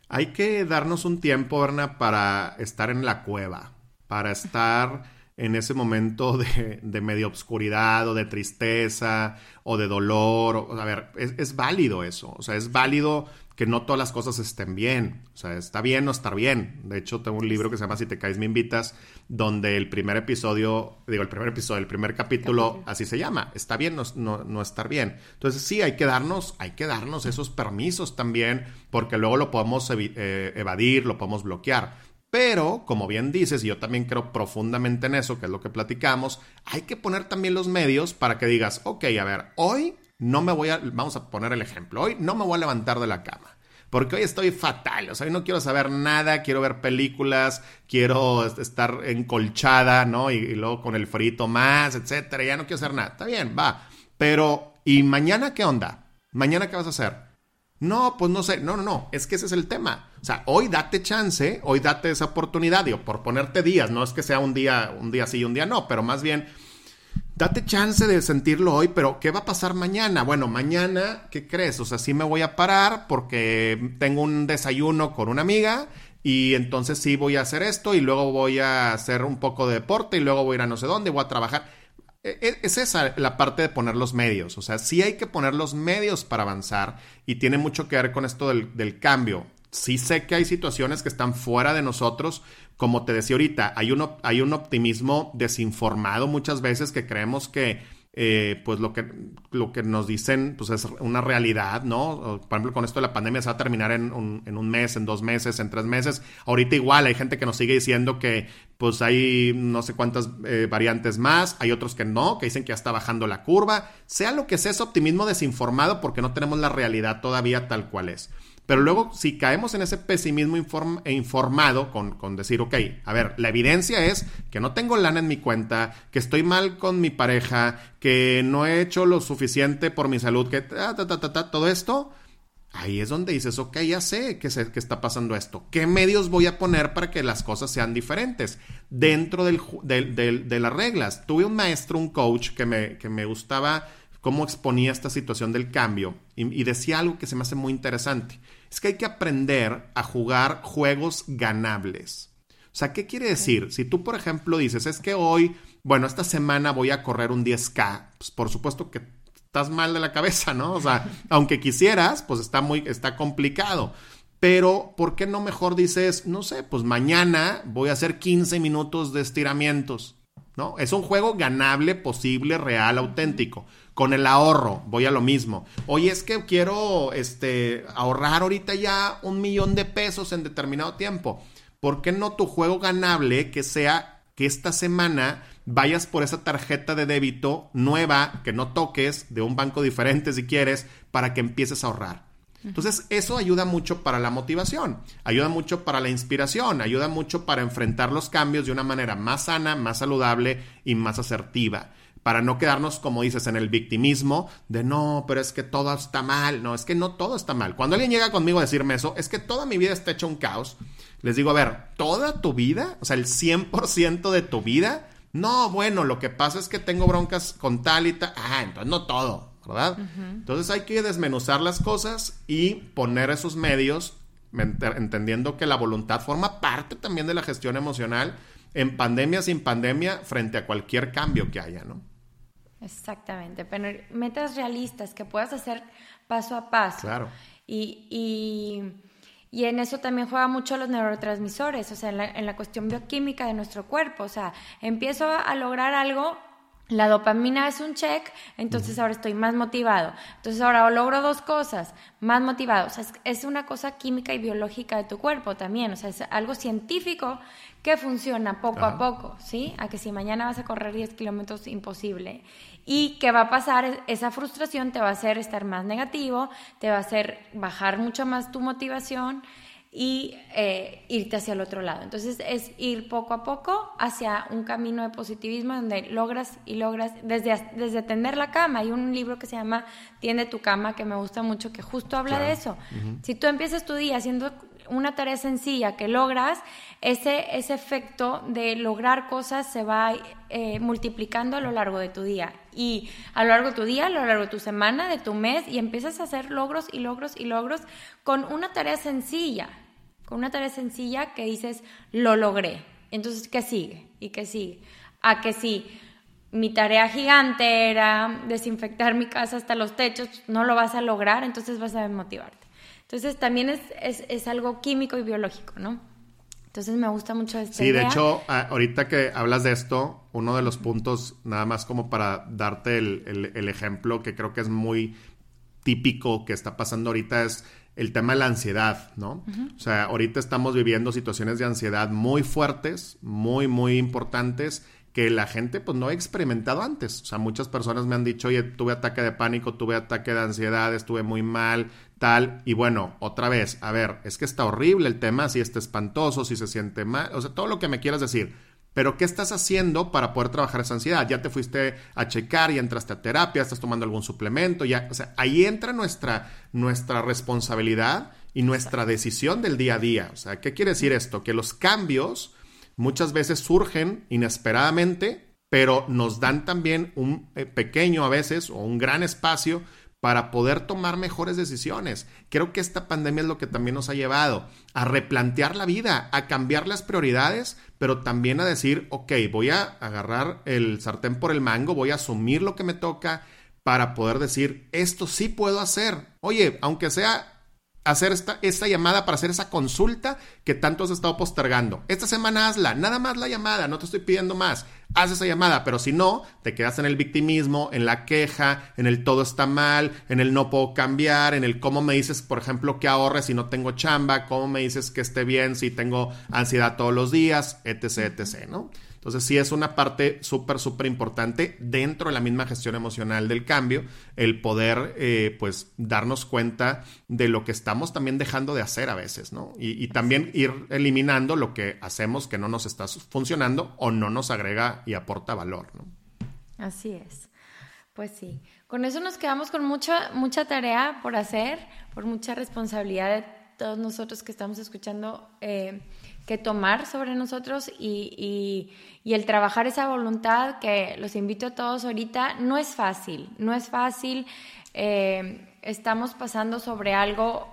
Hay que darnos un tiempo, Berna, para estar en la cueva, para estar en ese momento de, de medio obscuridad o de tristeza o de dolor. a ver, es, válido eso. O sea, es válido que no todas las cosas estén bien. O sea, está bien no estar bien. De hecho, tengo un libro que se llama Si te caes me invitas, donde el primer episodio, digo, el primer episodio, el primer capítulo, así se llama. Está bien no, no, estar bien. Entonces, sí, hay que darnos, hay que darnos esos permisos también, porque luego lo podemos eh, evadir, lo podemos bloquear. Pero, como bien dices, y yo también creo profundamente en eso, que es lo que platicamos, hay que poner también los medios para que digas, ok, a ver, hoy no me voy a, vamos a poner el ejemplo, hoy no me voy a levantar de la cama. Porque hoy estoy fatal, o sea, hoy no quiero saber nada, quiero ver películas, quiero estar encolchada, ¿no? Y, y luego con el frito más, etcétera, ya no quiero hacer nada. Está bien, va. Pero, ¿y mañana qué onda? ¿Mañana qué vas a hacer? No, pues no sé, no, no, no, es que ese es el tema. O sea, hoy date chance, hoy date esa oportunidad, digo, por ponerte días, no es que sea un día, un día sí y un día no, pero más bien, date chance de sentirlo hoy, pero ¿qué va a pasar mañana? Bueno, mañana, ¿qué crees? O sea, sí me voy a parar porque tengo un desayuno con una amiga y entonces sí voy a hacer esto y luego voy a hacer un poco de deporte y luego voy a ir a no sé dónde, voy a trabajar e, e, es esa la parte de poner los medios. O sea, sí hay que poner los medios para avanzar y tiene mucho que ver con esto del, cambio. Sí sé que hay situaciones que están fuera de nosotros. Como te decía ahorita, hay un, optimismo desinformado muchas veces que creemos que eh, pues lo que, lo que nos dicen pues es una realidad, ¿no? Por ejemplo, con esto de la pandemia se va a terminar en un, mes, en dos meses, en tres meses. Ahorita igual hay gente que nos sigue diciendo que pues hay no sé cuántas eh, variantes más, hay otros que no, que dicen que ya está bajando la curva. Sea lo que sea, es optimismo desinformado porque no tenemos la realidad todavía tal cual es. Pero luego, si caemos en ese pesimismo e informado con, decir, ok, a ver, la evidencia es que no tengo lana en mi cuenta, que estoy mal con mi pareja, que no he hecho lo suficiente por mi salud, que ta, ta, ta, ta, todo esto, Ahí es donde dices, ok, ya sé que, que está pasando esto. ¿Qué medios voy a poner para que las cosas sean diferentes? Dentro del, de las reglas. Tuve un maestro, un coach, que me, que me gustaba cómo exponía esta situación del cambio y, decía algo que se me hace muy interesante. Es que hay que aprender a jugar juegos ganables. O sea, ¿qué quiere decir? Si tú, por ejemplo, dices, es que hoy, bueno, esta semana voy a correr un 10K, pues por supuesto que estás mal de la cabeza, ¿no? O sea, aunque quisieras, pues está muy, está complicado. Pero, ¿por qué no mejor dices, no sé, pues mañana voy a hacer 15 minutos de estiramientos? ¿No? Es un juego ganable, posible, real, auténtico. Con el ahorro, voy a lo mismo. Oye, es que quiero este, ahorrar ahorita ya un millón de pesos en determinado tiempo. ¿Por qué no tu juego ganable que sea que esta semana vayas por esa tarjeta de débito nueva que no toques, de un banco diferente si quieres, para que empieces a ahorrar? Entonces, eso ayuda mucho para la motivación, ayuda mucho para la inspiración, ayuda mucho para enfrentar los cambios de una manera más sana, más saludable y más asertiva para no quedarnos, como dices, en el victimismo de no, pero es que todo está mal. No, es que no todo está mal. Cuando alguien llega conmigo a decirme eso, es que toda mi vida está hecha un caos. Les digo, a ver, ¿toda tu vida? O sea, el 100% de tu vida. No, bueno, lo que pasa es que tengo broncas con tal y tal. Ah, entonces no todo, ¿verdad? Entonces hay que desmenuzar las cosas y poner esos medios, entendiendo que la voluntad forma parte también de la gestión emocional en pandemia sin pandemia frente a cualquier cambio que haya, ¿no? Exactamente, pero metas realistas que puedas hacer paso a paso. Claro. Y, y, y en eso también juega mucho los neurotransmisores, o sea, en la, en la cuestión bioquímica de nuestro cuerpo. O sea, empiezo a lograr algo, la dopamina es un check, entonces ahora estoy más motivado. Entonces ahora logro dos cosas, más motivado. O sea, es, una cosa química y biológica de tu cuerpo también. O sea, es algo científico que funciona poco a poco, ¿sí? A que si mañana vas a correr 10 kilómetros, imposible. Y qué va a pasar, esa frustración te va a hacer estar más negativo, te va a hacer bajar mucho más tu motivación y eh, irte hacia el otro lado. Entonces es ir poco a poco hacia un camino de positivismo donde logras y logras, desde, desde tender la cama, hay un libro que se llama Tiende tu cama que me gusta mucho, que justo habla de eso. Si tú empiezas tu día haciendo una tarea sencilla que logras, ese, ese efecto de lograr cosas se va eh, multiplicando a lo largo de tu día. Y a lo largo de tu día, a lo largo de tu semana, de tu mes, y empiezas a hacer logros y logros y logros con una tarea sencilla, con una tarea sencilla que dices, lo logré. Entonces, ¿qué sigue? ¿Y qué sigue? A que sí, mi tarea gigante era desinfectar mi casa hasta los techos, no lo vas a lograr, entonces vas a desmotivarte. Entonces también es, es, algo químico y biológico, ¿no? Entonces me gusta mucho este. Sí, de hecho, ahorita que hablas de esto, uno de los puntos, nada más como para darte el, el, ejemplo que creo que es muy típico que está pasando ahorita es el tema de la ansiedad, ¿no? O sea, ahorita estamos viviendo situaciones de ansiedad muy fuertes, muy, muy importantes, que la gente pues no ha experimentado antes. O sea, muchas personas me han dicho, oye, tuve ataque de pánico, tuve ataque de ansiedad, estuve muy mal, tal. Y bueno, otra vez, a ver, es que está horrible el tema, si está espantoso, si se siente mal, o sea, todo lo que me quieras decir. Pero ¿qué estás haciendo para poder trabajar esa ansiedad? Ya te fuiste a checar, ya entraste a terapia, estás tomando algún suplemento, ya, o sea, ahí entra nuestra, nuestra responsabilidad y nuestra decisión del día a día. O sea, ¿qué quiere decir esto? Que los cambios muchas veces surgen inesperadamente, pero nos dan también un eh, pequeño a veces o un gran espacio para poder tomar mejores decisiones. Creo que esta pandemia es lo que también nos ha llevado a replantear la vida, a cambiar las prioridades, pero también a decir, ok, voy a agarrar el sartén por el mango, voy a asumir lo que me toca para poder decir, esto sí puedo hacer. Oye, aunque sea hacer esta, esta llamada para hacer esa consulta que tanto has estado postergando. Esta semana hazla, nada más la llamada, no te estoy pidiendo más. Haz esa llamada, pero si no, te quedas en el victimismo, en la queja, en el todo está mal, en el no puedo cambiar, en el cómo me dices, por ejemplo, que ahorres si no tengo chamba, cómo me dices que esté bien si tengo ansiedad todos los días, etc, etc, ¿no? Entonces sí es una parte súper, súper importante dentro de la misma gestión emocional del cambio, el poder eh, pues darnos cuenta de lo que estamos también dejando de hacer a veces, ¿no? Y, también ir eliminando lo que hacemos que no nos está funcionando o no nos agrega y aporta valor, ¿no? Así es. Pues sí, con eso nos quedamos con mucha, mucha tarea por hacer, por mucha responsabilidad de todos nosotros que estamos escuchando eh, que tomar sobre nosotros y, el trabajar esa voluntad que los invito a todos ahorita no es fácil, no es fácil. Eh, estamos pasando sobre algo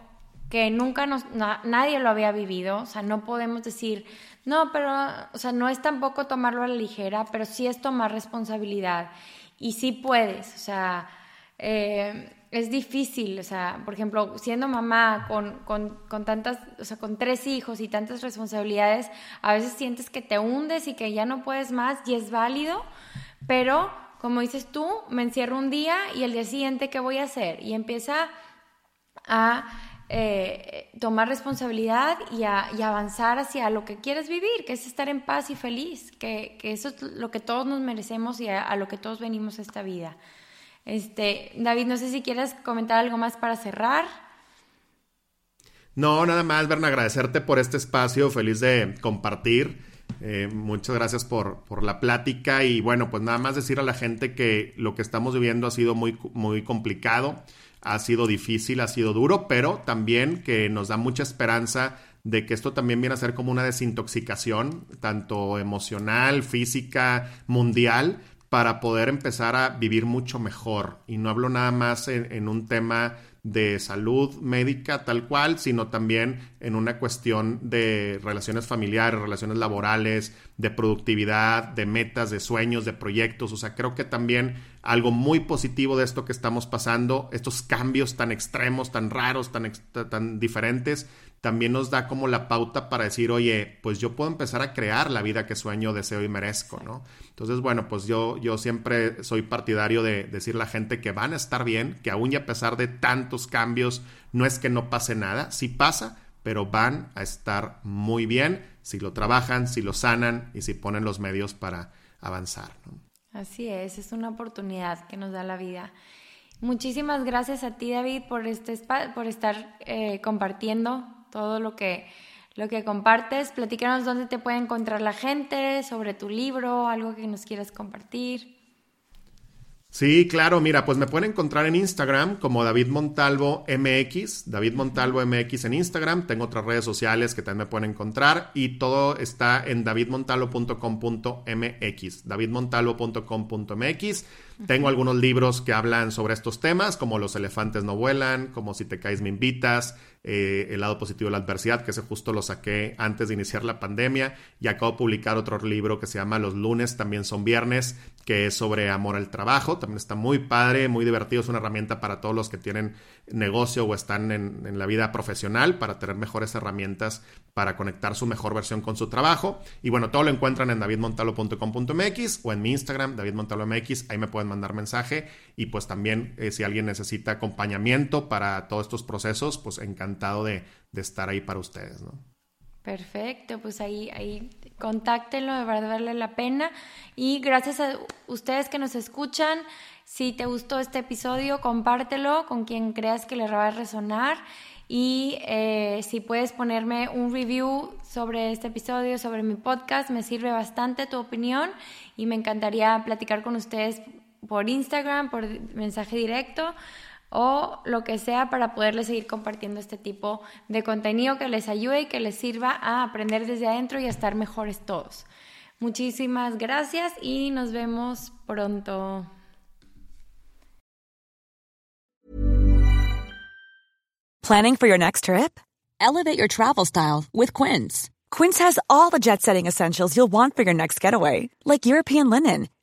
que nunca nos, nadie lo había vivido, o sea, no podemos decir, no, pero, o sea, no es tampoco tomarlo a la ligera, pero sí es tomar responsabilidad y sí puedes, o sea, eh, es difícil, o sea, por ejemplo, siendo mamá con, con, con, tantas, o sea, con tres hijos y tantas responsabilidades, a veces sientes que te hundes y que ya no puedes más y es válido, pero como dices tú, me encierro un día y el día siguiente, ¿qué voy a hacer? Y empieza a eh, tomar responsabilidad y, a, avanzar hacia lo que quieres vivir, que es estar en paz y feliz, que, eso es lo que todos nos merecemos y a, lo que todos venimos a esta vida. Este, David, no sé si quieres comentar algo más para cerrar. No, nada más, Berna, agradecerte por este espacio, feliz de compartir. Eh, muchas gracias por, por, la plática y bueno, pues nada más decir a la gente que lo que estamos viviendo ha sido muy, muy complicado ha sido difícil, ha sido duro, pero también que nos da mucha esperanza de que esto también viene a ser como una desintoxicación, tanto emocional, física, mundial, para poder empezar a vivir mucho mejor. Y no hablo nada más en, un tema de salud médica tal cual, sino también en una cuestión de relaciones familiares, relaciones laborales, de productividad, de metas, de sueños, de proyectos. O sea, creo que también algo muy positivo de esto que estamos pasando, estos cambios tan extremos, tan raros, tan, tan diferentes, también nos da como la pauta para decir, oye, pues yo puedo empezar a crear la vida que sueño, deseo y merezco, ¿no? Entonces, bueno, pues yo, yo siempre soy partidario de decirle a la gente que van a estar bien, que aún y a pesar de tantos cambios, no es que no pase nada, sí pasa, pero van a estar muy bien si lo trabajan, si lo sanan y si ponen los medios para avanzar. Así es, es una oportunidad que nos da la vida. Muchísimas gracias a ti, David, por, este por estar eh, compartiendo todo lo que, lo que compartes. Platícanos dónde te puede encontrar la gente, sobre tu libro, algo que nos quieras compartir. Sí, claro, mira, pues me pueden encontrar en Instagram como David Montalvo MX, David Montalvo MX en Instagram, tengo otras redes sociales que también me pueden encontrar y todo está en davidmontalvo.com.mx, davidmontalvo.com.mx. Tengo algunos libros que hablan sobre estos temas, como Los elefantes no vuelan, como Si te caes me invitas, eh, El lado positivo de la adversidad, que ese justo lo saqué antes de iniciar la pandemia, y acabo de publicar otro libro que se llama Los lunes también son viernes, que es sobre amor al trabajo. También está muy padre, muy divertido. Es una herramienta para todos los que tienen negocio o están en, la vida profesional para tener mejores herramientas para conectar su mejor versión con su trabajo. Y bueno, todo lo encuentran en davidmontalo.com.mx o en mi Instagram, davidmontalomx. Ahí me pueden mandar mensaje. Y pues también, eh, si alguien necesita acompañamiento para todos estos procesos, pues encantado de, de estar ahí para ustedes, ¿no? Perfecto, pues ahí, ahí contáctenlo, de verdad vale la pena. Y gracias a ustedes que nos escuchan, si te gustó este episodio, compártelo con quien creas que le va a resonar. Y eh, si puedes ponerme un review sobre este episodio, sobre mi podcast, me sirve bastante tu opinión y me encantaría platicar con ustedes por Instagram, por mensaje directo o lo que sea para poderles seguir compartiendo este tipo de contenido que les ayude y que les sirva a aprender desde adentro y a estar mejores todos. Muchísimas gracias y nos vemos pronto. Planning for your next trip? Elevate your travel style with Quince. Quince has all the jet-setting essentials you'll want for your next getaway, like European linen,